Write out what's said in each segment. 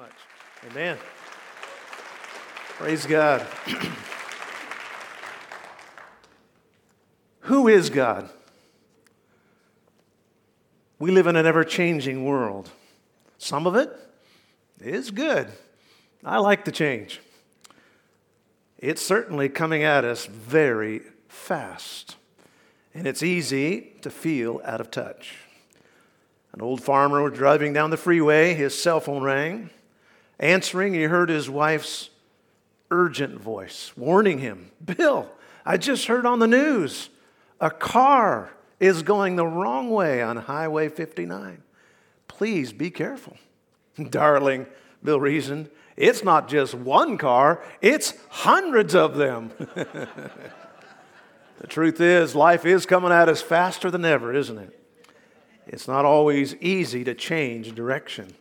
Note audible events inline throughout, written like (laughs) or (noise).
much. Amen. Praise God. Who is God? We live in an ever changing world. Some of it is good. I like the change. It's certainly coming at us very fast, and it's easy to feel out of touch. An old farmer was driving down the freeway, his cell phone rang. Answering, he heard his wife's urgent voice warning him Bill, I just heard on the news a car is going the wrong way on Highway 59. Please be careful. (laughs) Darling, Bill reasoned, it's not just one car, it's hundreds of them. (laughs) the truth is, life is coming at us faster than ever, isn't it? It's not always easy to change direction.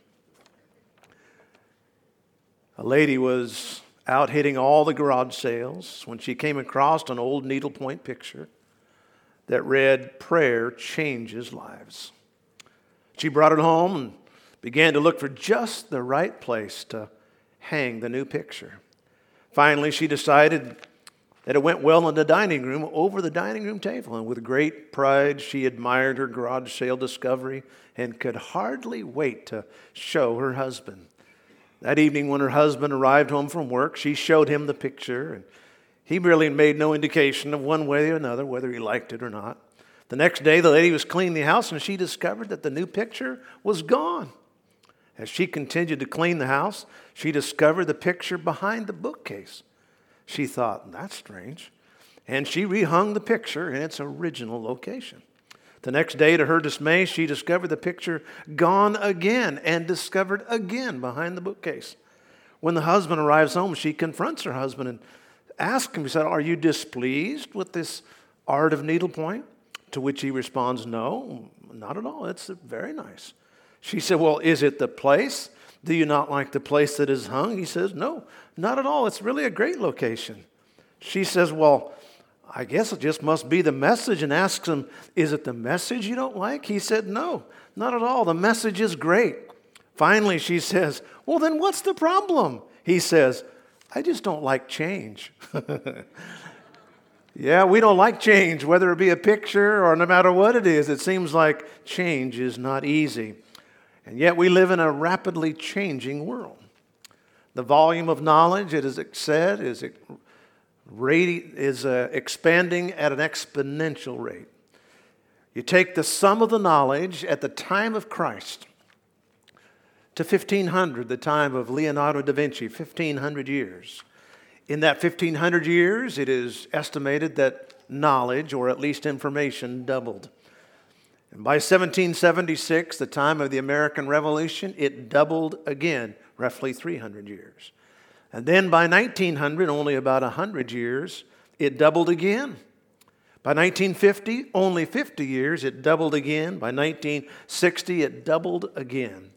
A lady was out hitting all the garage sales when she came across an old needlepoint picture that read, Prayer changes lives. She brought it home and began to look for just the right place to hang the new picture. Finally, she decided that it went well in the dining room over the dining room table. And with great pride, she admired her garage sale discovery and could hardly wait to show her husband. That evening, when her husband arrived home from work, she showed him the picture, and he really made no indication of one way or another whether he liked it or not. The next day, the lady was cleaning the house, and she discovered that the new picture was gone. As she continued to clean the house, she discovered the picture behind the bookcase. She thought, that's strange. And she rehung the picture in its original location. The next day, to her dismay, she discovered the picture gone again and discovered again behind the bookcase. When the husband arrives home, she confronts her husband and asks him, He said, Are you displeased with this art of needlepoint? To which he responds, No, not at all. It's very nice. She said, Well, is it the place? Do you not like the place that is hung? He says, No, not at all. It's really a great location. She says, Well, I guess it just must be the message and asks him, Is it the message you don't like? He said, No, not at all. The message is great. Finally, she says, Well, then what's the problem? He says, I just don't like change. (laughs) yeah, we don't like change, whether it be a picture or no matter what it is. It seems like change is not easy. And yet we live in a rapidly changing world. The volume of knowledge, it is said, is rate is uh, expanding at an exponential rate. You take the sum of the knowledge at the time of Christ to 1500, the time of Leonardo da Vinci, 1500 years. In that 1500 years, it is estimated that knowledge, or at least information, doubled. And by 1776, the time of the American Revolution, it doubled again, roughly 300 years. And then by 1900, only about 100 years, it doubled again. By 1950, only 50 years, it doubled again. By 1960, it doubled again.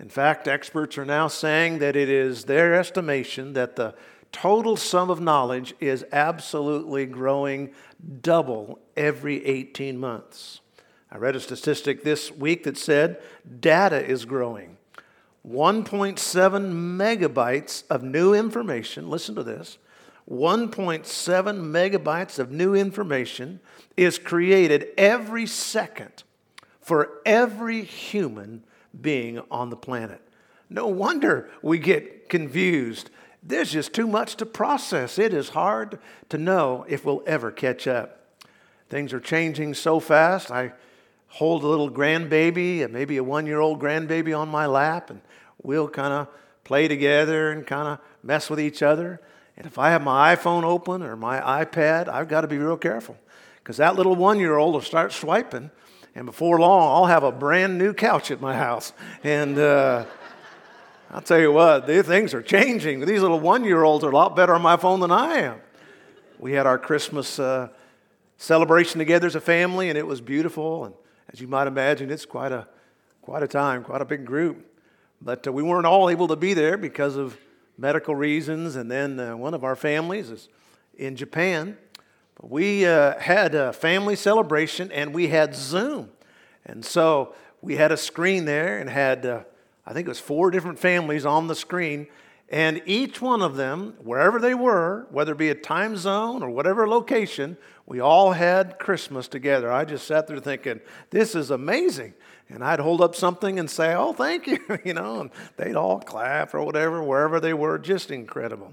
In fact, experts are now saying that it is their estimation that the total sum of knowledge is absolutely growing double every 18 months. I read a statistic this week that said data is growing. 1.7 megabytes of new information, listen to this 1.7 megabytes of new information is created every second for every human being on the planet. No wonder we get confused. There's just too much to process. It is hard to know if we'll ever catch up. Things are changing so fast. I hold a little grandbaby, maybe a one year old grandbaby on my lap, and we'll kind of play together and kind of mess with each other. And if I have my iPhone open or my iPad, I've got to be real careful because that little one year old will start swiping, and before long, I'll have a brand new couch at my house. And uh, I'll tell you what, these things are changing. These little one year olds are a lot better on my phone than I am. We had our Christmas uh, celebration together as a family, and it was beautiful. And as you might imagine, it's quite a, quite a time, quite a big group. But uh, we weren't all able to be there because of medical reasons. And then uh, one of our families is in Japan. But we uh, had a family celebration and we had Zoom. And so we had a screen there and had, uh, I think it was four different families on the screen. And each one of them, wherever they were, whether it be a time zone or whatever location, we all had Christmas together. I just sat there thinking, this is amazing. And I'd hold up something and say, oh, thank you, (laughs) you know, and they'd all clap or whatever, wherever they were. Just incredible.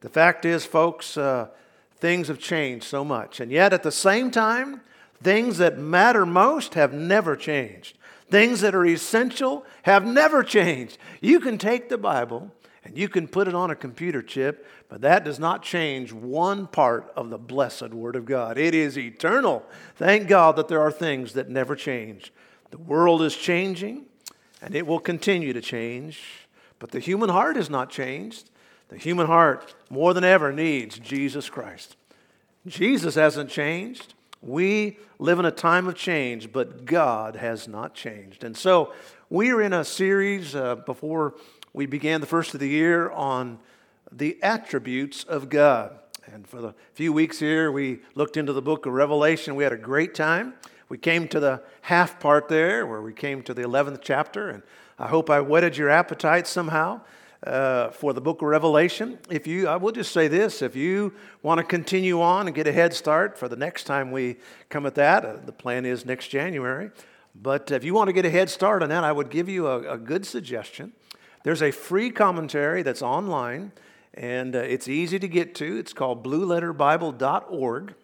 The fact is, folks, uh, things have changed so much. And yet, at the same time, things that matter most have never changed. Things that are essential have never changed. You can take the Bible and you can put it on a computer chip, but that does not change one part of the blessed Word of God. It is eternal. Thank God that there are things that never change. The world is changing, and it will continue to change, but the human heart is not changed. The human heart, more than ever, needs Jesus Christ. Jesus hasn't changed. We live in a time of change, but God has not changed. And so we are in a series uh, before we began the first of the year on the attributes of God. And for the few weeks here, we looked into the book of Revelation. We had a great time. We came to the half part there where we came to the 11th chapter, and I hope I whetted your appetite somehow uh, for the book of Revelation. If you, I will just say this if you want to continue on and get a head start for the next time we come at that, uh, the plan is next January. But if you want to get a head start on that, I would give you a, a good suggestion. There's a free commentary that's online, and uh, it's easy to get to. It's called blueletterbible.org.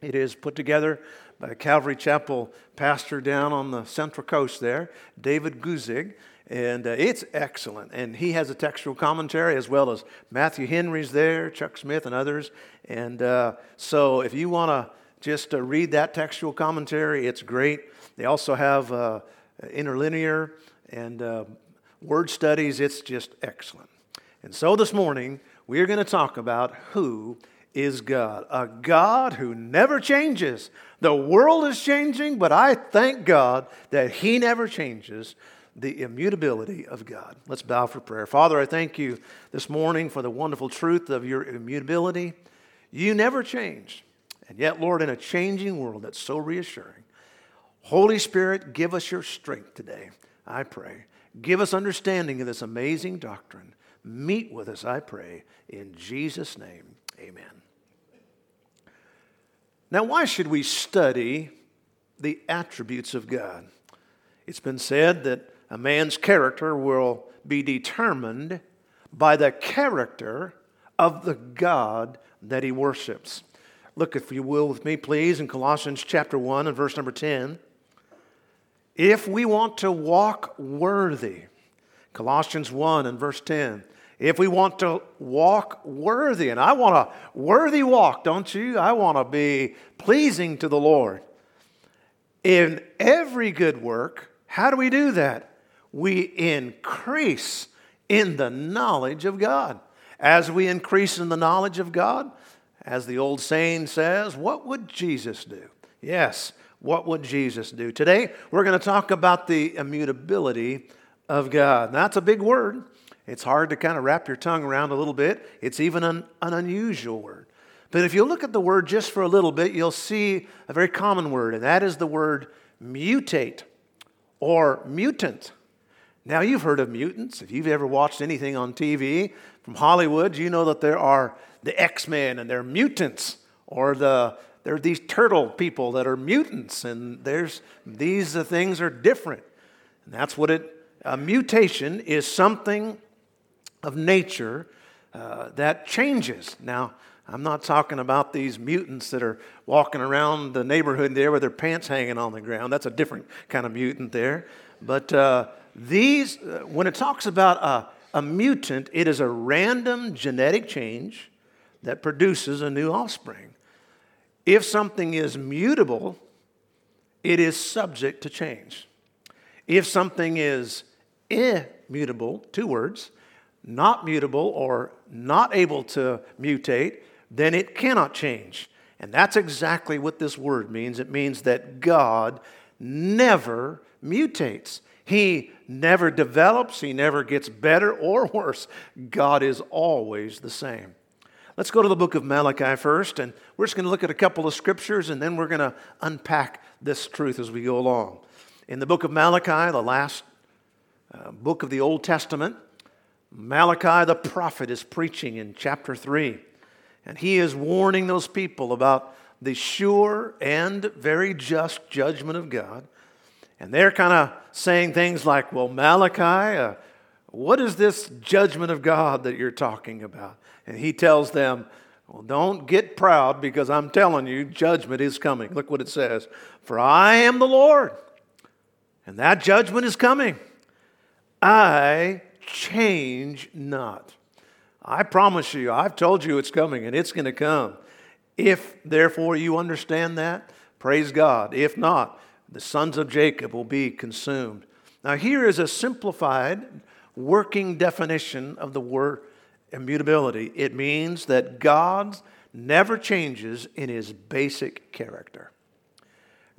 It is put together Calvary Chapel pastor down on the Central Coast there, David Guzik and uh, it's excellent. And he has a textual commentary as well as Matthew Henry's there, Chuck Smith, and others. And uh, so if you want to just uh, read that textual commentary, it's great. They also have uh, interlinear and uh, word studies. It's just excellent. And so this morning, we are going to talk about who is God, a God who never changes. The world is changing, but I thank God that He never changes the immutability of God. Let's bow for prayer. Father, I thank you this morning for the wonderful truth of your immutability. You never change. And yet, Lord, in a changing world that's so reassuring, Holy Spirit, give us your strength today, I pray. Give us understanding of this amazing doctrine. Meet with us, I pray. In Jesus' name, amen. Now, why should we study the attributes of God? It's been said that a man's character will be determined by the character of the God that he worships. Look, if you will, with me, please, in Colossians chapter 1 and verse number 10. If we want to walk worthy, Colossians 1 and verse 10. If we want to walk worthy, and I want a worthy walk, don't you? I want to be pleasing to the Lord. In every good work, how do we do that? we increase in the knowledge of God. As we increase in the knowledge of God, as the old saying says, what would Jesus do? Yes, what would Jesus do? Today, we're going to talk about the immutability of God. That's a big word. It's hard to kind of wrap your tongue around a little bit. It's even an, an unusual word. But if you look at the word just for a little bit, you'll see a very common word, and that is the word mutate or mutant. Now, you've heard of mutants. If you've ever watched anything on TV from Hollywood, you know that there are the X Men and they're mutants, or the, there are these turtle people that are mutants, and there's, these uh, things are different. And that's what it, a mutation is something of nature uh, that changes. Now, I'm not talking about these mutants that are walking around the neighborhood there with their pants hanging on the ground. That's a different kind of mutant there. But uh, these, uh, when it talks about a, a mutant, it is a random genetic change that produces a new offspring. If something is mutable, it is subject to change. If something is immutable, two words, not mutable or not able to mutate, then it cannot change. And that's exactly what this word means. It means that God never mutates. He never develops, he never gets better or (laughs) worse. God is always the same. Let's go to the book of Malachi first, and we're just going to look at a couple of scriptures, and then we're going to unpack this truth as we go along. In the book of Malachi, the last uh, book of the Old Testament. Malachi the prophet is preaching in chapter 3, and he is warning those people about the sure and very just judgment of God. And they're kind of saying things like, Well, Malachi, uh, what is this judgment of God that you're talking about? And he tells them, Well, don't get proud because I'm telling you, judgment is coming. Look what it says For I am the Lord, and that judgment is coming. I change not. I promise you, I've told you it's coming and it's going to come. If, therefore, you understand that, praise God. If not, the sons of Jacob will be consumed. Now, here is a simplified working definition of the word immutability it means that God never changes in his basic character.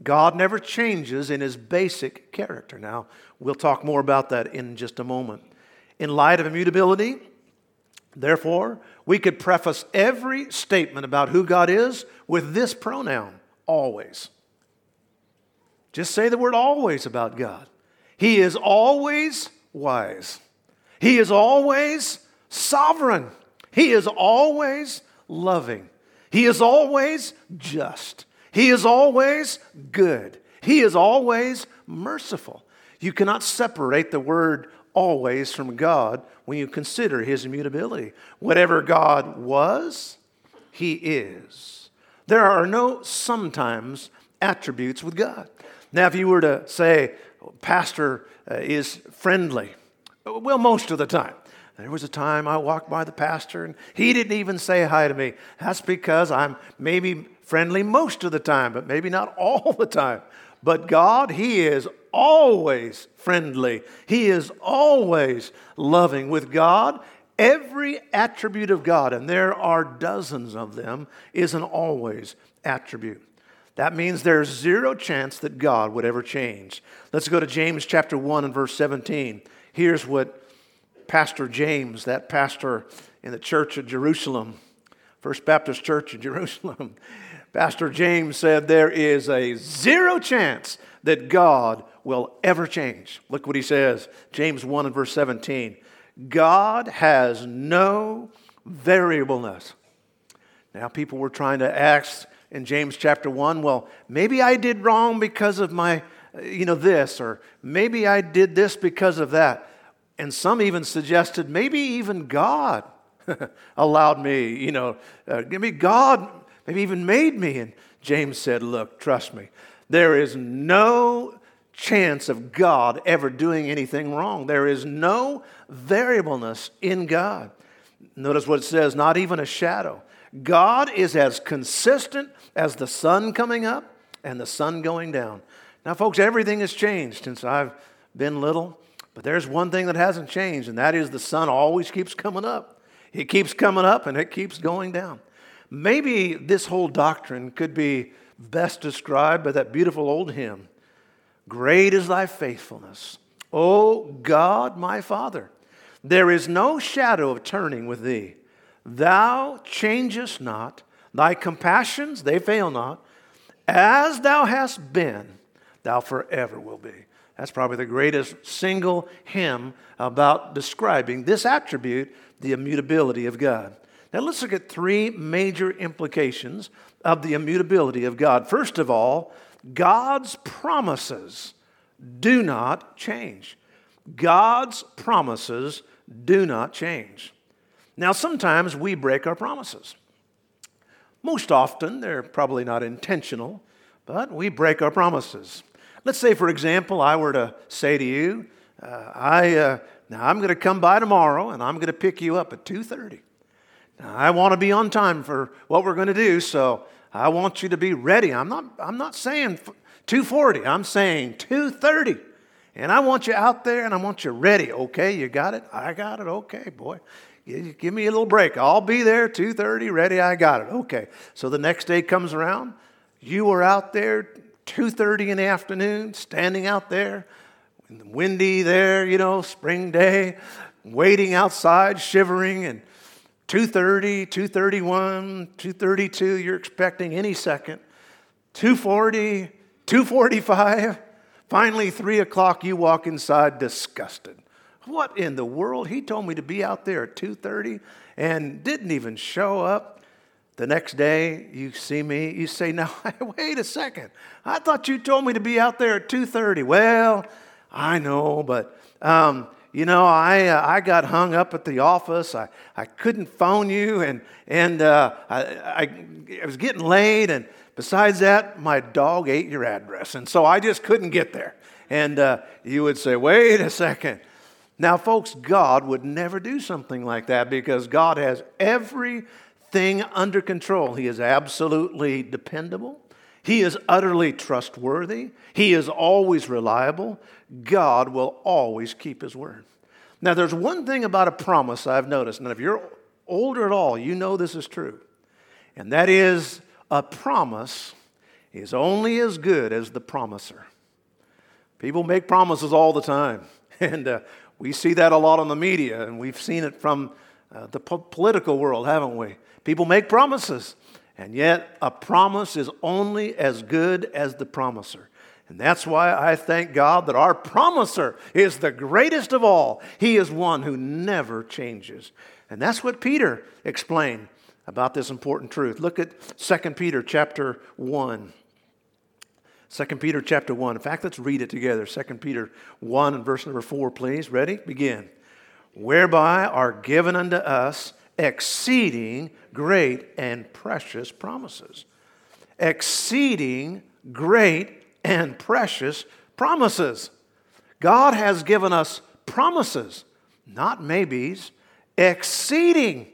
God never changes in his basic character. Now, we'll talk more about that in just a moment. In light of immutability, therefore, we could preface every statement about who God is with this pronoun always. Just say the word always about God. He is always wise. He is always sovereign. He is always loving. He is always just. He is always good. He is always merciful. You cannot separate the word always from God when you consider his immutability. Whatever God was, he is. There are no sometimes attributes with God. Now, if you were to say, Pastor uh, is friendly, well, most of the time. There was a time I walked by the pastor and he didn't even say hi to me. That's because I'm maybe friendly most of the time, but maybe not all the time. But God, He is always friendly, He is always loving. With God, every attribute of God, and there are dozens of them, is an always attribute. That means there's zero chance that God would ever change. Let's go to James chapter 1 and verse 17. Here's what Pastor James, that pastor in the church of Jerusalem, First Baptist Church in (laughs) Jerusalem, Pastor James said there is a zero chance that God will ever change. Look what he says, James 1 and verse 17. God has no variableness. Now, people were trying to ask in James chapter 1, well, maybe I did wrong because of my, you know, this, or maybe I did this because of that. And some even suggested maybe even God (laughs) allowed me, you know, uh, maybe God maybe even made me. And James said, Look, trust me, there is no chance of God ever doing anything wrong. There is no variableness in God. Notice what it says not even a shadow. God is as consistent as the sun coming up and the sun going down. Now, folks, everything has changed since I've been little, but there's one thing that hasn't changed, and that is the sun always keeps coming up. It keeps coming up and it keeps going down. Maybe this whole doctrine could be best described by that beautiful old hymn Great is thy faithfulness, O God my Father. There is no shadow of turning with thee. Thou changest not, thy compassions, they fail not. As thou hast been, thou forever will be. That's probably the greatest single hymn about describing this attribute, the immutability of God. Now let's look at three major implications of the immutability of God. First of all, God's promises do not change. God's promises do not change. Now, sometimes we break our promises. Most often, they're probably not intentional, but we break our promises. Let's say, for example, I were to say to you, uh, I, uh, now I'm going to come by tomorrow and I'm going to pick you up at 2.30. Now, I want to be on time for what we're going to do, so I want you to be ready. I'm not, I'm not saying 240, I'm saying 230. And I want you out there and I want you ready. Okay, you got it? I got it. Okay, boy. Give me a little break. I'll be there 2:30, ready. I got it. Okay. So the next day comes around. You are out there 2:30 in the afternoon, standing out there, windy there, you know, spring day, waiting outside, shivering, and 230, 231, 232, you're expecting any second. 240, 245, Finally, three o'clock, you walk inside disgusted. What in the world? He told me to be out there at 2:30 and didn't even show up. The next day, you see me, you say, "Now, (laughs) wait a second. I thought you told me to be out there at 2:30." Well, I know, but um, you know, I, uh, I got hung up at the office. I, I couldn't phone you, and, and uh, I, I, I was getting late. And besides that, my dog ate your address. And so I just couldn't get there. And uh, you would say, wait a second. Now, folks, God would never do something like that because God has everything under control. He is absolutely dependable. He is utterly trustworthy. He is always reliable. God will always keep his word. Now, there's one thing about a promise I've noticed, and if you're older at all, you know this is true, and that is a promise is only as good as the promiser. People make promises all the time, (laughs) and uh, we see that a lot on the media, and we've seen it from uh, the po- political world, haven't we? People make promises, and yet a promise is only as good as the promiser. And that's why I thank God that our promiser is the greatest of all. He is one who never changes. And that's what Peter explained about this important truth. Look at 2 Peter chapter 1. 2 Peter chapter 1. In fact, let's read it together. 2 Peter 1 and verse number 4, please. Ready? Begin. Whereby are given unto us exceeding great and precious promises. Exceeding great and precious promises. God has given us promises, not maybes, exceeding,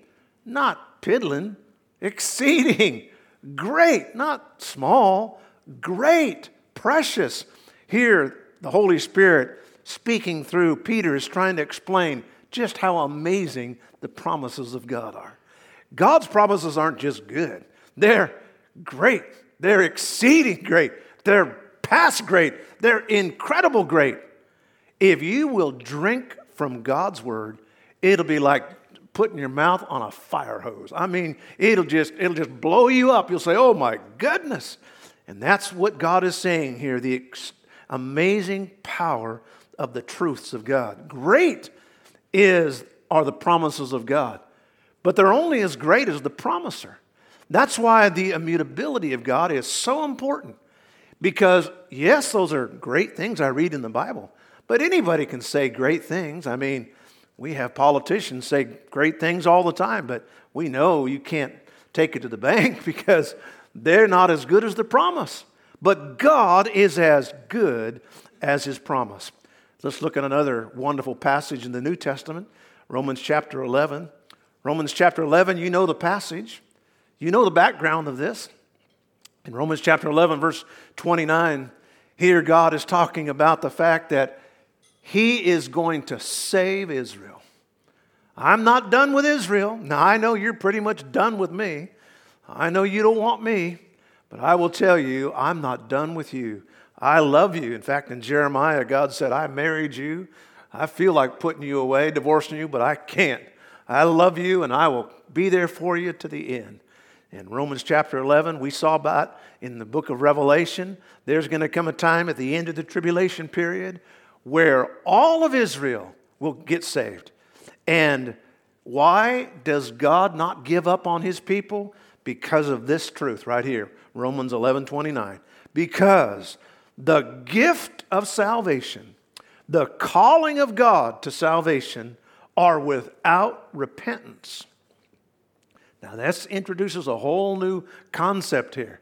not piddling, exceeding, great, not small, great, precious. Here, the Holy Spirit speaking through Peter is trying to explain just how amazing the promises of God are. God's promises aren't just good, they're great, they're exceeding great, they're past great, they're incredible great. If you will drink from God's word, it'll be like putting your mouth on a fire hose. I mean, it'll just it'll just blow you up. You'll say, "Oh my goodness." And that's what God is saying here, the ex- amazing power of the truths of God. Great is are the promises of God. But they're only as great as the promiser. That's why the immutability of God is so important. Because, yes, those are great things I read in the Bible, but anybody can say great things. I mean, we have politicians say great things all the time, but we know you can't take it to the (laughs) bank because they're not as good as the promise. But God is as good as his promise. Let's look at another wonderful passage in the New Testament, Romans chapter 11. Romans chapter 11, you know the passage, you know the background of this. In Romans chapter 11, verse 29, here God is talking about the fact that He is going to save Israel. I'm not done with Israel. Now, I know you're pretty much done with me. I know you don't want me, but I will tell you, I'm not done with you. I love you. In fact, in Jeremiah, God said, I married you. I feel like putting you away, divorcing you, but I can't. I love you and I will be there for you to the end. In Romans chapter 11, we saw about in the book of Revelation, there's going to come a time at the end of the tribulation period where all of Israel will get saved. And why does God not give up on his people? Because of this truth right here, Romans 11 29. Because the gift of salvation, the calling of God to salvation, are without repentance. Now, this introduces a whole new concept here.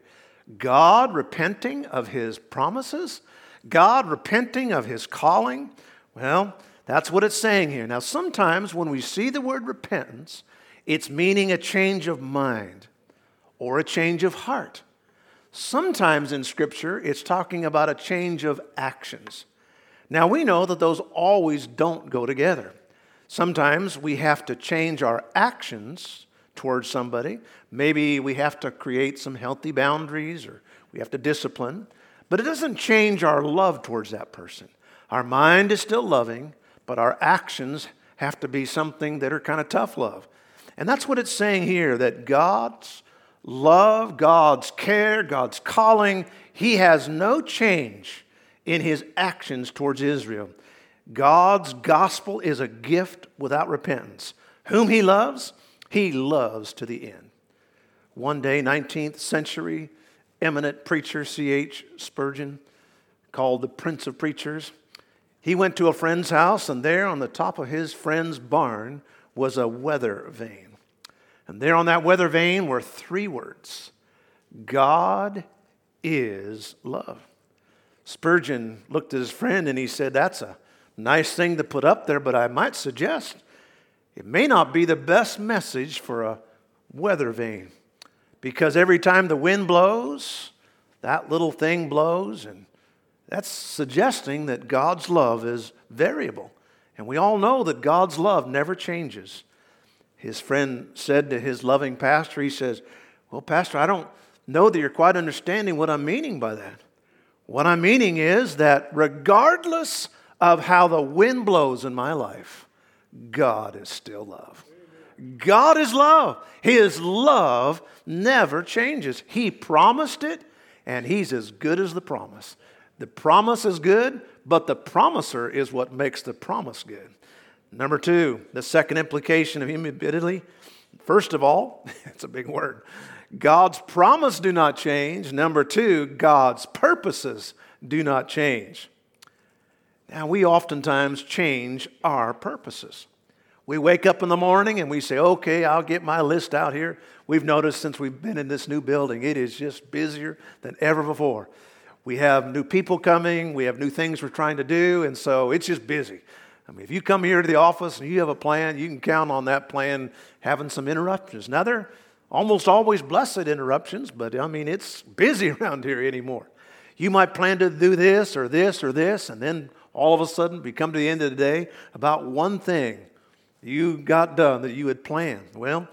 God repenting of his promises, God repenting of his calling. Well, that's what it's saying here. Now, sometimes when we see the word repentance, it's meaning a change of mind or a change of heart. Sometimes in Scripture, it's talking about a change of actions. Now, we know that those always don't go together. Sometimes we have to change our actions towards somebody. Maybe we have to create some healthy boundaries or we have to discipline, but it doesn't change our love towards that person. Our mind is still loving, but our actions have to be something that are kind of tough love. And that's what it's saying here that God's love, God's care, God's calling, He has no change in his actions towards Israel. God's gospel is a gift without repentance. Whom he loves, he loves to the end. One day, 19th century eminent preacher C.H. Spurgeon, called the Prince of Preachers, he went to a friend's house, and there on the top of his friend's barn was a weather vane. And there on that weather vane were three words God is love. Spurgeon looked at his friend and he said, That's a nice thing to put up there, but I might suggest it may not be the best message for a weather vane because every time the wind blows, that little thing blows, and that's suggesting that God's love is variable. And we all know that God's love never changes. His friend said to his loving pastor, he says, Well, Pastor, I don't know that you're quite understanding what I'm meaning by that. What I'm meaning is that regardless of how the wind blows in my life, God is still love. God is love. His love never changes. He promised it, and He's as good as the promise. The promise is good, but the promiser is what makes the promise good. Number two, the second implication of immutability. First of all, (laughs) it's a big word. God's promise do not change. Number two, God's purposes do not change. Now, we oftentimes change our purposes. We wake up in the morning and we say, okay, I'll get my list out here. We've noticed since we've been in this new building, it is just busier than ever before. We have new people coming, we have new things we're trying to do, and so it's just busy. I mean, if you come here to the office and you have a plan, you can count on that plan having some interruptions. Now, they're almost always blessed interruptions, but I mean, it's busy (laughs) around here anymore. You might plan to do this or this or this, and then all of a sudden we come to the end of the day about one thing you got done that you had planned. Well,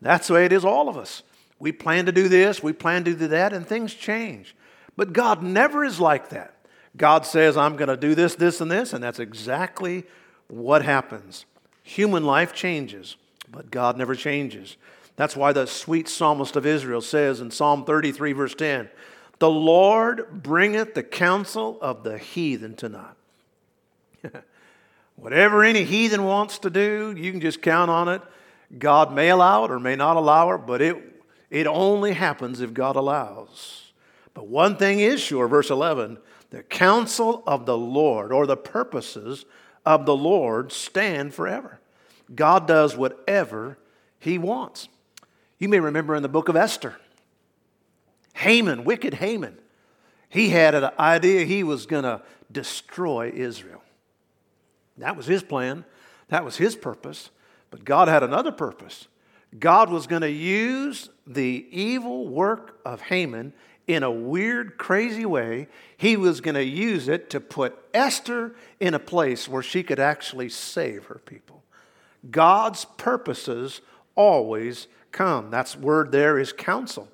that's the way it is, all of us. We plan to do this, we plan to do that, and things change. But God never is like that. God says, I'm going to do this, this, and this, and that's exactly what happens. Human life changes, but God never changes. That's why the sweet psalmist of Israel says in Psalm 33, verse 10, The Lord bringeth the counsel of the heathen to naught. (laughs) Whatever any heathen wants to do, you can just count on it. God may allow it or may not allow it, but it, it only happens if God allows. But one thing is sure, verse 11 the counsel of the Lord or the purposes of the Lord stand forever. God does whatever he wants. You may remember in the book of Esther, Haman, wicked Haman, he had an idea he was going to destroy Israel. That was his plan, that was his purpose. But God had another purpose. God was going to use the evil work of Haman in a weird, crazy way. He was going to use it to put Esther in a place where she could actually save her people. God's purposes always come. That's word there is counsel.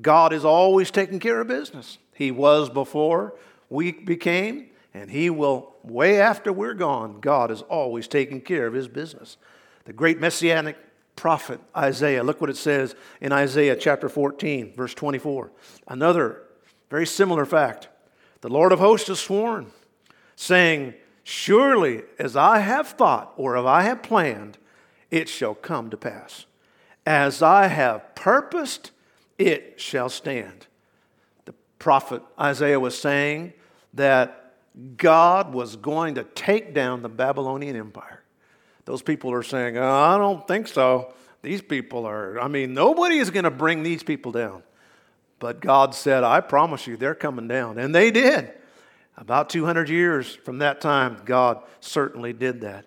God is always taking care of business. He was before we became, and He will way after we're gone. God is always taking care of His business. The great messianic prophet Isaiah, look what it says in Isaiah chapter 14, verse 24. Another very similar fact. The Lord of hosts has sworn, saying, Surely as I have thought or as I have planned, it shall come to pass. As I have purposed, it shall stand. The prophet Isaiah was saying that God was going to take down the Babylonian Empire. Those people are saying, oh, I don't think so. These people are, I mean, nobody is going to bring these people down. But God said, I promise you, they're coming down. And they did. About 200 years from that time, God certainly did that.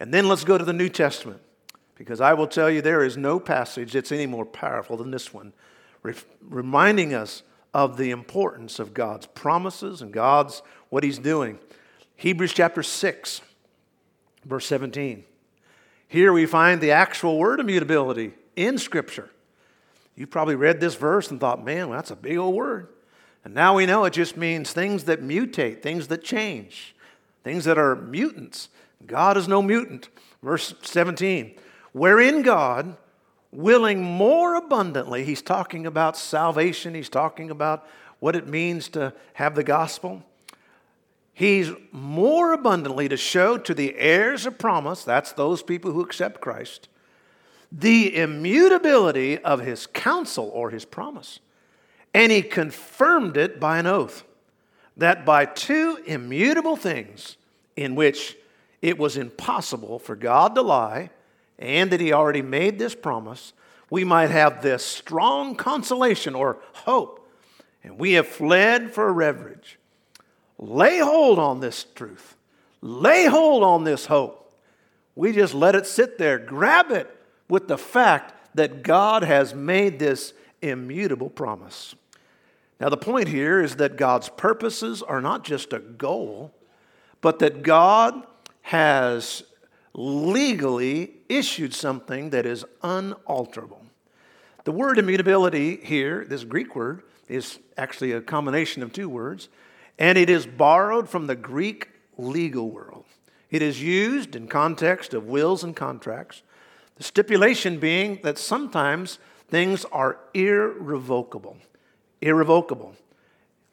And then let's go to the New Testament, because I will tell you there is no passage that's any more powerful than this one, reminding us of the importance of God's promises and God's what he's doing. Hebrews chapter 6, verse 17. Here we find the actual word immutability in Scripture. You probably read this verse and thought, man, well, that's a big old word. And now we know it just means things that mutate, things that change, things that are mutants. God is no mutant. Verse 17, wherein God, willing more abundantly. He's talking about salvation, he's talking about what it means to have the gospel. He's more abundantly to show to the heirs of promise, that's those people who accept Christ, the immutability of his counsel or his promise. And he confirmed it by an oath that by two immutable things in which it was impossible for God to lie, and that he already made this promise, we might have this strong consolation or hope. And we have fled for a refuge. Lay hold on this truth. Lay hold on this hope. We just let it sit there. Grab it with the fact that God has made this immutable promise. Now, the point here is that God's purposes are not just a goal, but that God has legally issued something that is unalterable. The word immutability here, this Greek word, is actually a combination of two words, and it is borrowed from the Greek legal world. It is used in context of wills and contracts, the stipulation being that sometimes things are irrevocable. Irrevocable.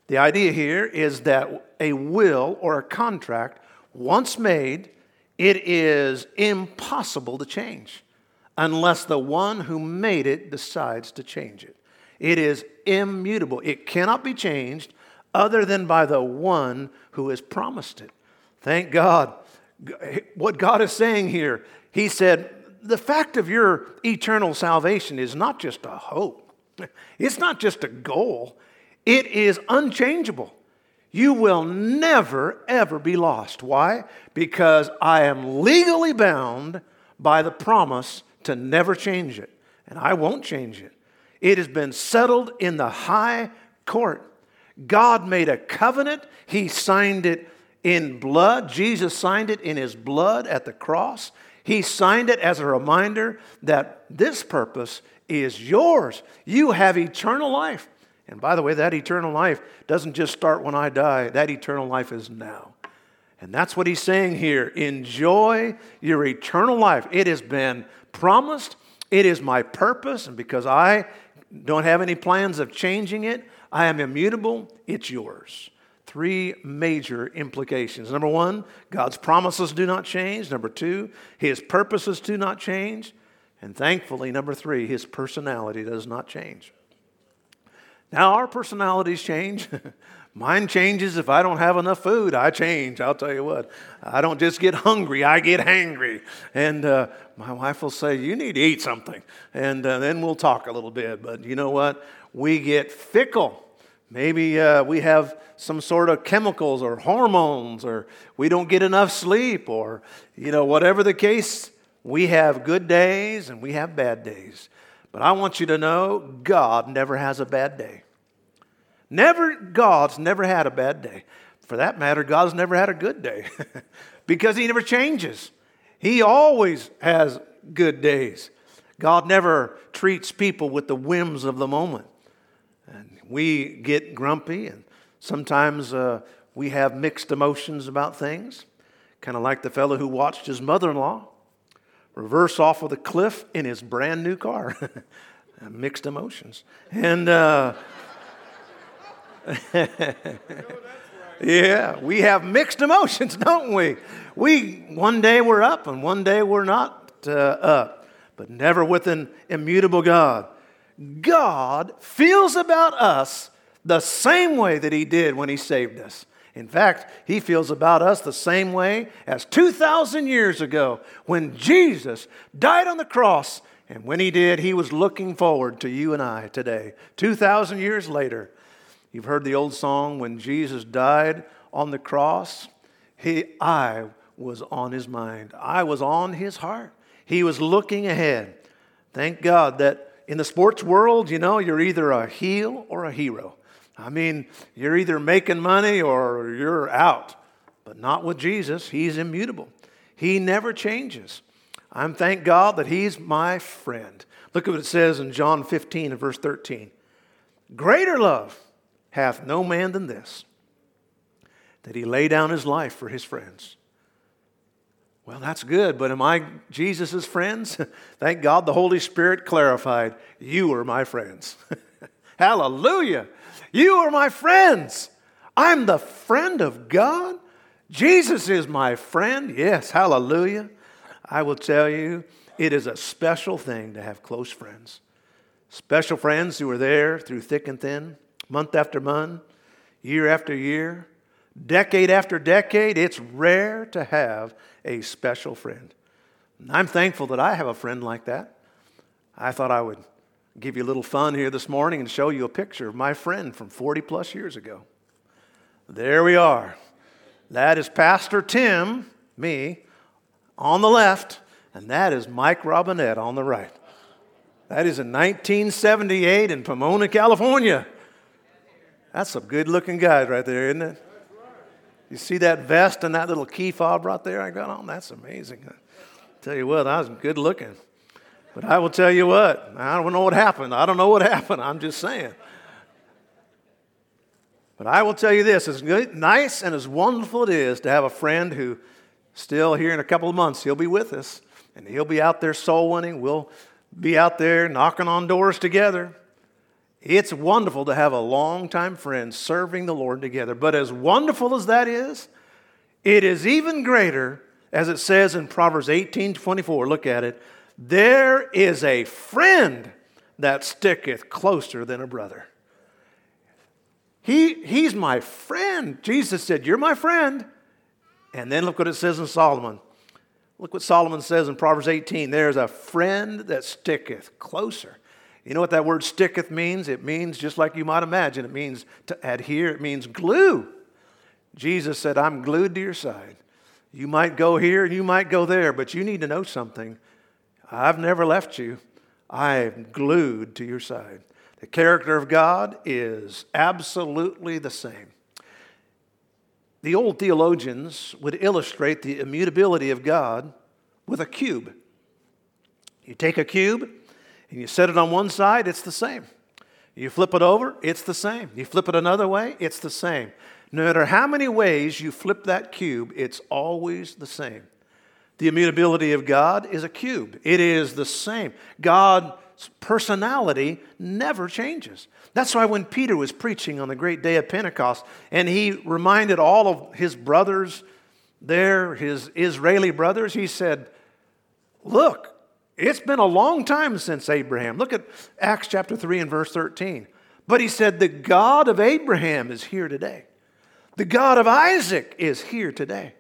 The idea here is that a will or a contract, once made, it is impossible to change unless the one who made it decides to change it. It is immutable. It cannot be changed other than by the one who has promised it. Thank God. What God is saying here, He said, the fact of your eternal salvation is not just a hope, it's not just a goal, it is unchangeable. You will never, ever be lost. Why? Because I am legally bound by the promise to never change it, and I won't change it. It has been settled in the high court. God made a covenant, He signed it in blood. Jesus signed it in His blood at the cross. He signed it as a reminder that this purpose is yours. You have eternal life. And by the way, that eternal life doesn't just start when I die, that eternal life is now. And that's what he's saying here. Enjoy your eternal life. It has been promised, it is my purpose, and because I don't have any plans of changing it, I am immutable, it's yours three major implications. Number one, God's promises do not change. Number two, his purposes do not change. And thankfully, number three, his personality does not change. Now, our personalities change. (laughs) Mine changes if I don't have enough food. I change. I'll tell you what. I don't just get hungry, I get hangry. And uh, my wife will say, You need to eat something. And uh, then we'll talk a little bit. But you know what? We get fickle. Maybe uh, we have some sort of chemicals or hormones, or we don't get enough sleep, or, you know, whatever the case, we have good days and we have bad days. But I want you to know God never has a bad day. Never, God's never had a bad day. For that matter, God's never had a good day (laughs) because He never changes. He always has good days. God never treats people with the whims of the moment. We get grumpy, and sometimes uh, we have mixed emotions about things, kind of like the fellow who watched his mother in law reverse off of the cliff in his brand new car. (laughs) mixed emotions. And uh, (laughs) yeah, we have mixed emotions, (laughs) don't we? We one day we're up and one day we're not uh, up, but never with an immutable God. God feels about us the same way that He did when He saved us. In fact, He feels about us the same way as 2,000 years ago when Jesus died on the cross. And when He did, He was looking forward to you and I today. 2,000 years later, you've heard the old song, When Jesus died on the cross, he, I was on His mind, I was on His heart. He was looking ahead. Thank God that in the sports world, you know, you're either a heel or a hero. I mean, you're either making money or you're out. But not with Jesus. He's immutable. He never changes. I'm thank God that He's my friend. Look at what it says in John 15 and verse 13. Greater love hath no man than this, that he lay down his life for his friends. Well, that's good, but am I Jesus' friends? (laughs) Thank God the Holy Spirit clarified, You are my friends. (laughs) Hallelujah. You are my friends. I'm the friend of God. Jesus is my friend. Yes, hallelujah. I will tell you, it is a special thing to have close friends. Special friends who are there through thick and thin, month after month, year after year, decade after decade. It's rare to have a special friend. I'm thankful that I have a friend like that. I thought I would give you a little fun here this morning and show you a picture of my friend from 40 plus years ago. There we are. That is Pastor Tim, me, on the left, and that is Mike Robinette on the right. That is in 1978 in Pomona, California. That's some good looking guys right there, isn't it? You see that vest and that little key fob right there I got on? Oh, that's amazing. I tell you what, I was good looking. But I will tell you what, I don't know what happened. I don't know what (laughs) happened. I'm just saying. But I will tell you this as nice and as wonderful it is to have a friend who, still here in a couple of months, he'll be with us and he'll be out there soul winning. We'll be out there knocking on doors together. It's wonderful to have a longtime friend serving the Lord together. But as wonderful as that is, it is even greater, as it says in Proverbs 18 24. Look at it. There is a friend that sticketh closer than a brother. He, he's my friend. Jesus said, You're my friend. And then look what it says in Solomon. Look what Solomon says in Proverbs 18 there's a friend that sticketh closer. You know what that word sticketh means? It means, just like you might imagine, it means to adhere, it means glue. Jesus said, I'm glued to your side. You might go here and you might go there, but you need to know something. I've never left you. I'm glued to your side. The character of God is absolutely the same. The old theologians would illustrate the immutability of God with a cube. You take a cube and you set it on one side, it's the same. You flip it over, it's the same. You flip it another way, it's the same. No matter how many ways you flip that cube, it's always the same. The immutability of God is a cube, it is the same. God personality never changes. That's why when Peter was preaching on the great day of Pentecost and he reminded all of his brothers there, his Israeli brothers, he said, Look, it's been a long time since Abraham. Look at Acts chapter 3 and verse 13. But he said, The God of Abraham is here today. The God of Isaac is here today.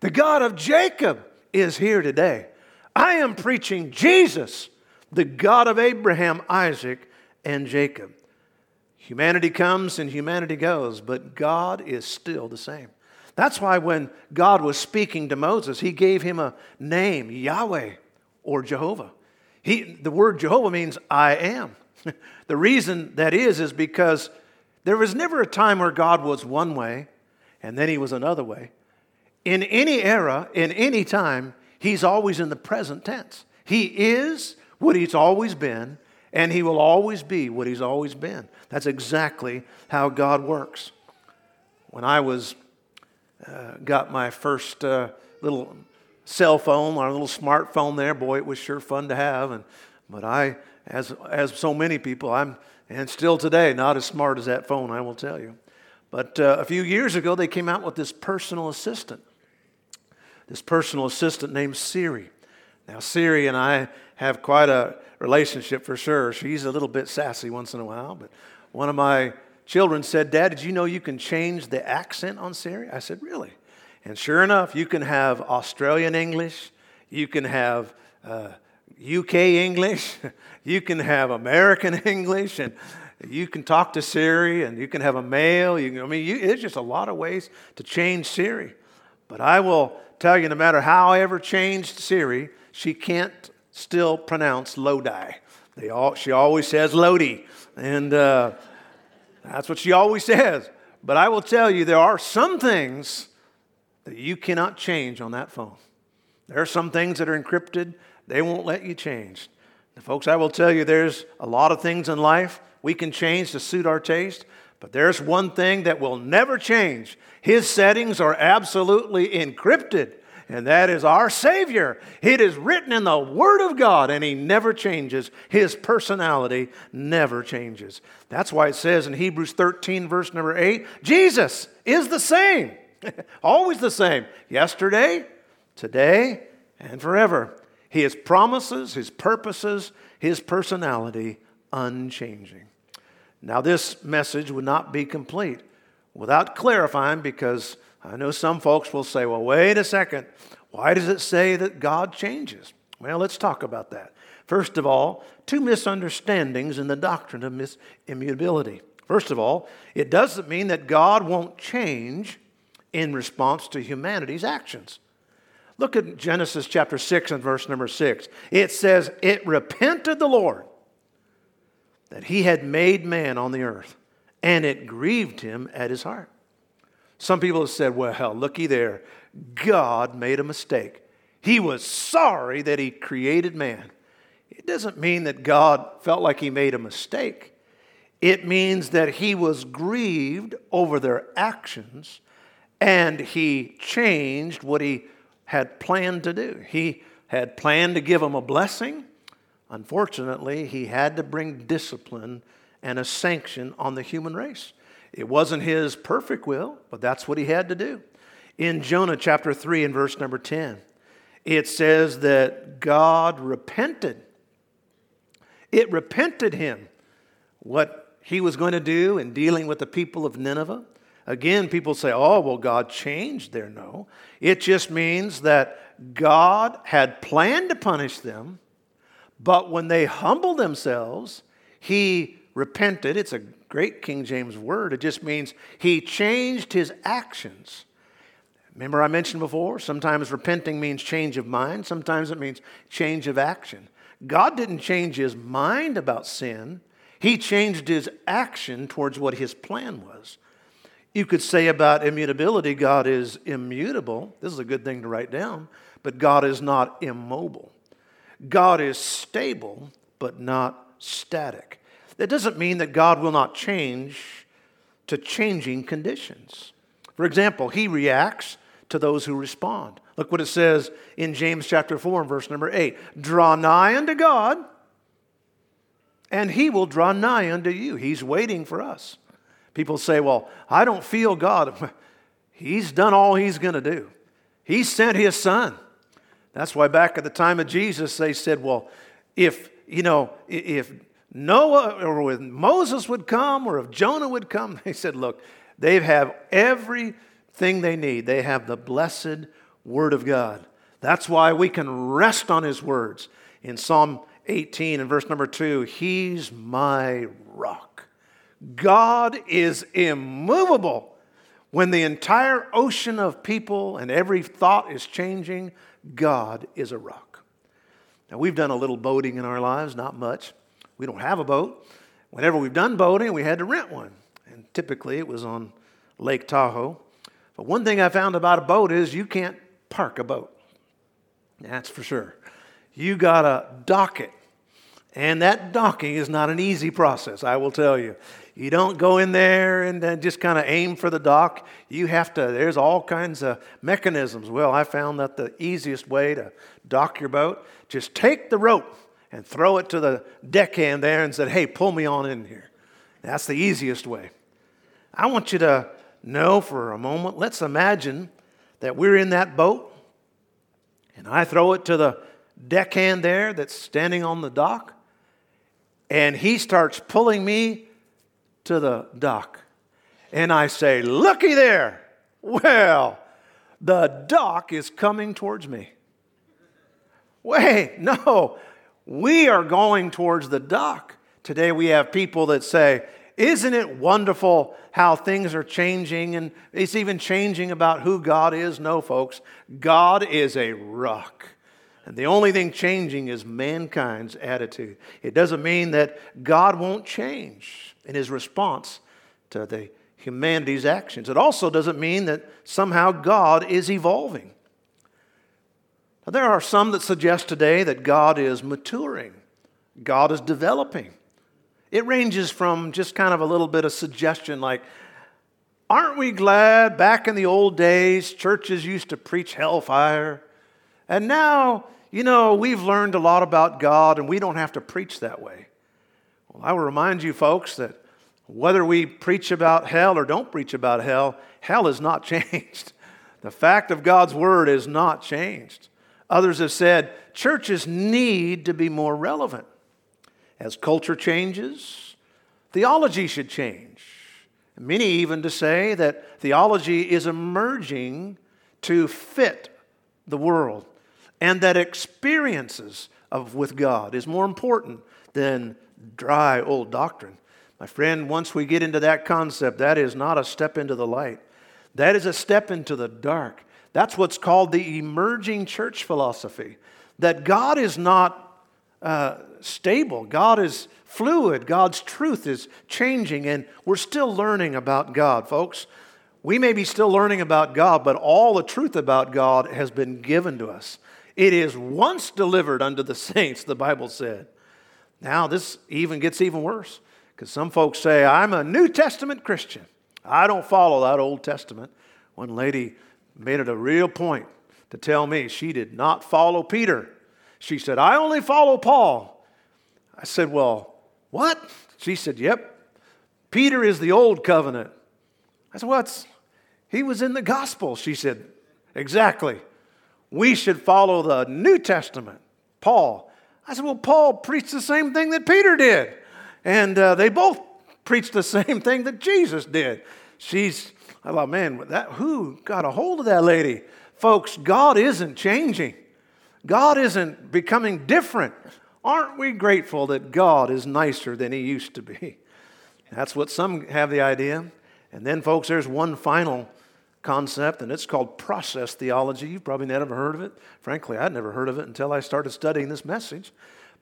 The God of Jacob is here today. I am preaching Jesus the God of Abraham, Isaac, and Jacob. Humanity comes and humanity goes, but God is still the same. That's why when God was speaking to Moses, he gave him a name, Yahweh or Jehovah. He, the word Jehovah means I am. (laughs) the reason that is, is because there was never a time where God was one way and then he was another way. In any era, in any time, he's always in the present tense. He is what he's always been, and he will always be what he's always been. That's exactly how God works. When I was uh, got my first uh, little cell phone, our little smartphone there, boy, it was sure fun to have. And but I, as as so many people, I'm and still today not as smart as that phone, I will tell you. But uh, a few years ago, they came out with this personal assistant. This personal assistant named Siri. Now, Siri and I have quite a relationship for sure. She's a little bit sassy once in a while, but one of my children said, Dad, did you know you can change the accent on Siri? I said, Really? And sure enough, you can have Australian English, you can have uh, UK English, (laughs) you can have American (laughs) English, and you can talk to Siri, and you can have a male. You can, I mean, you, it's just a lot of ways to change Siri. But I will tell you, no matter how I ever changed Siri, she can't still pronounce Lodi. They all, she always says Lodi, and uh, that's what she always says. But I will tell you, there are some things that you cannot change on that phone. There are some things that are encrypted, they won't let you change. folks, I will tell you, there's a lot of things in life we can change to suit our taste, but there's one thing that will never change. His settings are absolutely encrypted and that is our Savior. It is written in the Word of God, and He never changes. His personality never changes. That's why it says in Hebrews 13, verse number 8, Jesus is the same (laughs) Always the same. Yesterday, today, and forever. His promises, his purposes, his personality unchanging. Now, this message would not be complete without clarifying because I know some folks will say, well, wait a second. Why does it say that God changes? Well, let's talk about that. First of all, two misunderstandings in the doctrine of immutability. First of all, it doesn't mean that God won't change in response to humanity's actions. Look at Genesis chapter 6 and verse number 6. It says, It repented the Lord that he had made man on the earth, and it grieved him at his heart. Some people have said, Well, looky there, God made a mistake. He was sorry that he created man. It doesn't mean that God felt like he made a mistake. It means that he was grieved over their actions and he changed what he had planned to do. He had planned to give him a blessing. Unfortunately, he had to bring discipline and a sanction on the human race. It wasn't his perfect will, but that's what he had to do. In Jonah chapter 3 and verse number 10, it says that God repented. It repented him what he was going to do in dealing with the people of Nineveh. Again, people say, oh, well, God changed there. No. It just means that God had planned to punish them, but when they humbled themselves, He repented. It's a great King James word. It just means He changed His actions. Remember, I mentioned before, sometimes repenting means change of mind, sometimes it means change of action. God didn't change His mind about sin, He changed His action towards what His plan was. You could say about immutability, God is immutable. This is a good thing to write down, but God is not immobile. God is stable, but not static. That doesn't mean that God will not change to changing conditions. For example, he reacts to those who respond. Look what it says in James chapter 4 and verse number 8. Draw nigh unto God, and he will draw nigh unto you. He's waiting for us. People say, Well, I don't feel God. (laughs) He's done all He's going to do. He sent His Son. That's why back at the time of Jesus, they said, Well, if, you know, if Noah or if Moses would come or if Jonah would come, (laughs) they said, Look, they have everything they need. They have the blessed Word of God. That's why we can rest on His words. In Psalm 18 and verse number 2, He's my rock. God is immovable. When the entire ocean of people and every thought is changing, God is a rock. Now, we've done a little boating in our lives, not much. We don't have a boat. Whenever we've done boating, we had to rent one. And typically it was on Lake Tahoe. But one thing I found about a boat is you can't park a boat. That's for sure. You got to dock it. And that docking is not an easy process, I will tell you. You don't go in there and just kind of aim for the dock. You have to, there's all kinds of mechanisms. Well, I found that the easiest way to dock your boat, just take the rope and throw it to the deckhand there and said, hey, pull me on in here. That's the easiest way. I want you to know for a moment, let's imagine that we're in that boat and I throw it to the deckhand there that's standing on the dock and he starts pulling me to the dock. And I say, Looky there. Well, the dock is coming towards me. Wait, no, we are going towards the dock. Today we have people that say, Isn't it wonderful how things are changing and it's even changing about who God is? No, folks, God is a rock. And the only thing changing is mankind's attitude. It doesn't mean that God won't change in his response to the humanity's actions. It also doesn't mean that somehow God is evolving. Now, there are some that suggest today that God is maturing, God is developing. It ranges from just kind of a little bit of suggestion like, Aren't we glad back in the old days churches used to preach hellfire? And now, you know, we've learned a lot about God and we don't have to preach that way. Well, I will remind you, folks, that Whether we preach about hell or don't preach about hell, hell is not (laughs) changed. The fact of God's word is not changed. Others have said churches need to be more relevant. As culture changes, theology should change. Many even to say that theology is emerging to fit the world and that experiences of with God is more important than dry old doctrine. My friend, once we get into that concept, that is not a step into the light. That is a step into the dark. That's what's called the emerging church philosophy. That God is not uh, stable, God is fluid, God's truth is changing, and we're still learning about God, folks. We may be still learning about God, but all the truth about God has been given to us. It is once delivered unto the (laughs) saints, the Bible said. Now, this even gets even worse because some folks say, I'm a New Testament Christian. I don't follow that Old Testament. One lady made it a real point to tell me she did not follow Peter. She said, I only follow Paul. I said, Well, what? She said, Yep. Peter is the old covenant. I said, What's? He was in the gospel. She said, Exactly we should follow the New Testament, Paul. I said, Well, Paul preached the same thing that Peter did. And uh, they both preached the (laughs) same thing that Jesus did. She's, I thought, man, that, who got a hold of that lady? Folks, God isn't changing, God isn't becoming different. Aren't we grateful that God is nicer than He used to be? That's what some have the idea. And then, folks, there's one final concept, and it's called process theology. You've probably never heard of it. Frankly, I'd never heard of it until I started studying this message.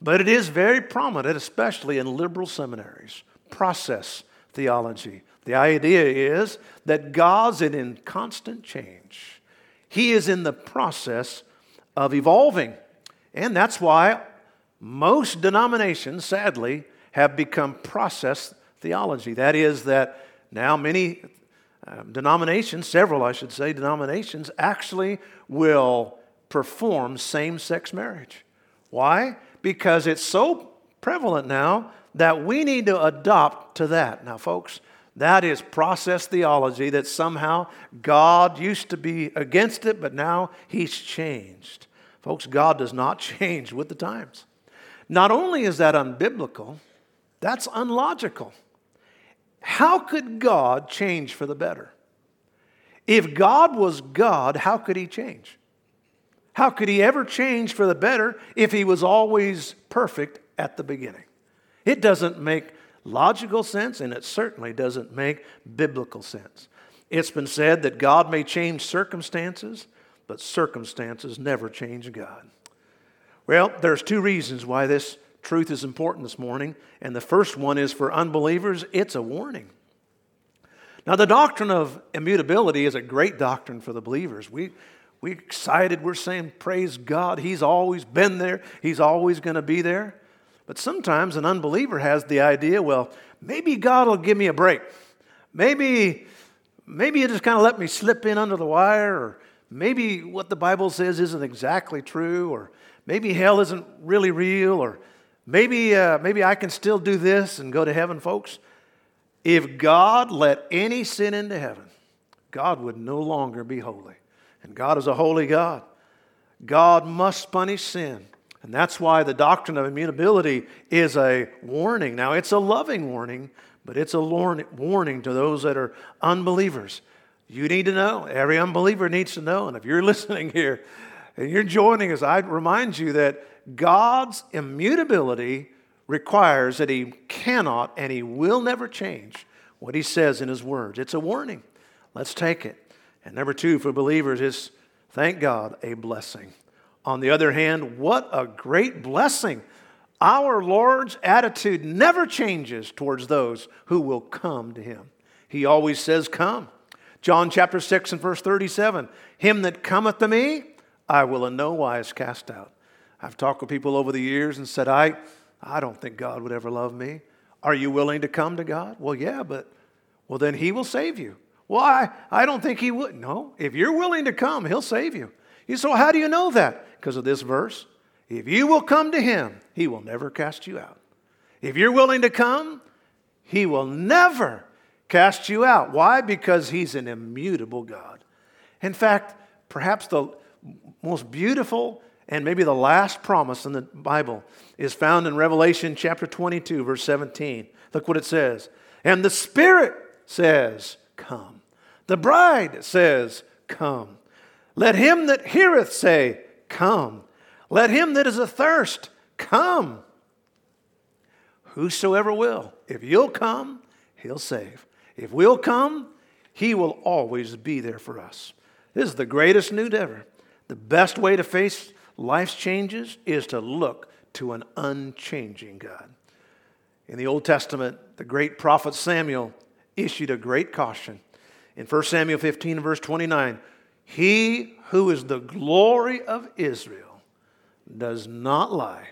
But it is very prominent, especially in liberal seminaries. Process theology. The idea is that God's in constant change, He is in the process of evolving. And that's why most denominations, sadly, have become process theology. That is, that now many um, denominations, several I should say, denominations actually will perform same sex marriage. Why? Because it's so prevalent now that we need to adopt to that. Now, folks, that is process theology that somehow God used to be against it, but now He's changed. Folks, God does not (laughs) change with the times. Not only is that unbiblical, that's unlogical. How could God change for the better? If God was God, how could he change? How could he ever change for the better if he was always perfect at the beginning? It doesn't make logical sense, and it certainly doesn't make biblical sense. It's been said that God may change circumstances, but circumstances never change God. Well, there's two reasons why this truth is important this morning. And the first one is for unbelievers, it's a warning. Now, the doctrine of immutability is a great doctrine for the believers. We, we excited, we're saying, Praise God, He's always been there, He's always going to be there. But sometimes an unbeliever has the idea, well, maybe God will give me a break. Maybe, maybe He just kind of let me slip in under the wire, or maybe what the Bible says isn't exactly true, or maybe hell isn't really real, or Maybe, uh, maybe I can still do this and go to heaven, folks. If God let any sin into heaven, God would no longer be holy. And God is a holy God. God must punish sin. And that's why the doctrine of immutability is a warning. Now, it's a loving warning, but it's a warning to those that are unbelievers. You need to know. Every unbeliever needs to know. And if you're (laughs) listening here and you're joining us, I remind you that God's immutability requires that He cannot and He will never change what He says in His words. It's a warning. Let's take it. And number two, for believers, is thank God, a blessing. On the other hand, what a great blessing. Our Lord's attitude never changes towards those who will come to Him. He always says, Come. John chapter 6 and verse 37 Him that cometh to me, I will in no wise cast out. I've talked with people over the years and said, I, I don't think God would ever love me. Are you willing to come to God? Well, yeah, but well, then He will save you. Well, I, I don't think He would. No, if you're willing to come, He'll save you. You well, how do you know that? Because of this verse. If you will come to Him, He will never cast you out. If you're willing to come, He will never cast you out. Why? Because He's an immutable God. In fact, perhaps the most beautiful and maybe the last promise in the Bible is found in Revelation chapter 22, verse 17. Look what it says. And the Spirit says, Come. The bride says, Come. Let him that heareth say, Come. Let him that is athirst come. Whosoever will. If you'll come, he'll save. If we'll come, he will always be there for us. This is the greatest news ever. The best way to face life's changes is to look to an unchanging God. In the Old Testament, the great prophet Samuel issued a great caution. In 1 Samuel 15, verse 29, he who is the glory of Israel does not lie,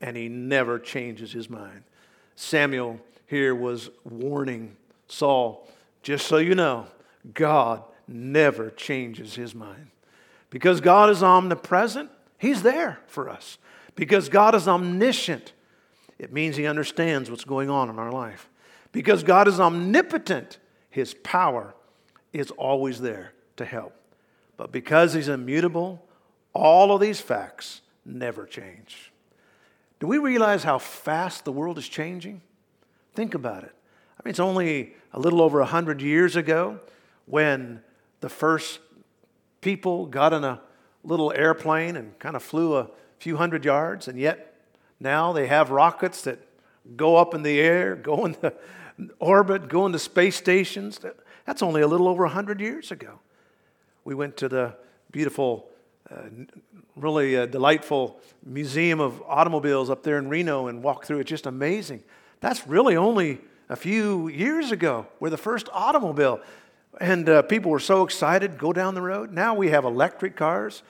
and he never changes his mind. Samuel here was warning Saul, just so you know, God never changes his mind. Because God is omnipresent, he's there for us. Because God is omniscient, it means he understands what's going on in our life. Because God is omnipotent, his power is always there to help. But because he's immutable, all of these facts never change. Do we realize how fast the world is changing? Think about it. I mean, it's only a little over 100 years ago when the first people got in a little airplane and kind of flew a few hundred yards, and yet now they have rockets that go up in the air, (laughs) go into orbit, go into space stations. That's only a little over 100 years ago. We went to the beautiful, uh, really uh, delightful museum of automobiles up there in Reno and walked through it. Just amazing. That's really only a few years ago where the first automobile. And uh, people were so excited, go down the road. Now we have electric cars,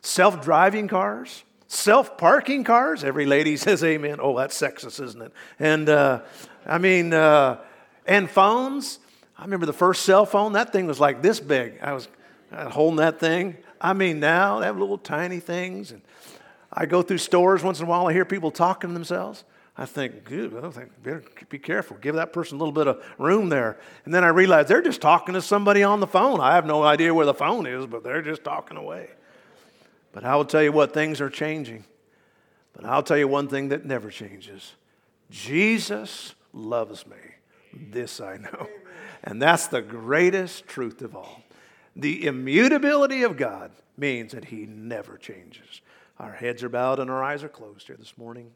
self driving cars, self parking cars. Every lady (laughs) says amen. Oh, that's sexist, isn't it? And uh, I mean, uh, and phones. I remember the first cell phone, that thing was like this big. I was holding that thing. I mean, now they have little tiny things. And I go through stores once in a while, I hear people talking to themselves. I think, good, I think, better be careful. Give that person a little bit of room there. And then I realize they're just talking to somebody on the phone. I have no idea where the phone is, but they're just talking away. But I will tell you what, things are changing. But I'll tell you one thing that never changes Jesus loves me. This I know. And that's the greatest truth of all. The immutability of God means that He never changes. Our heads are bowed and our eyes are closed here this morning.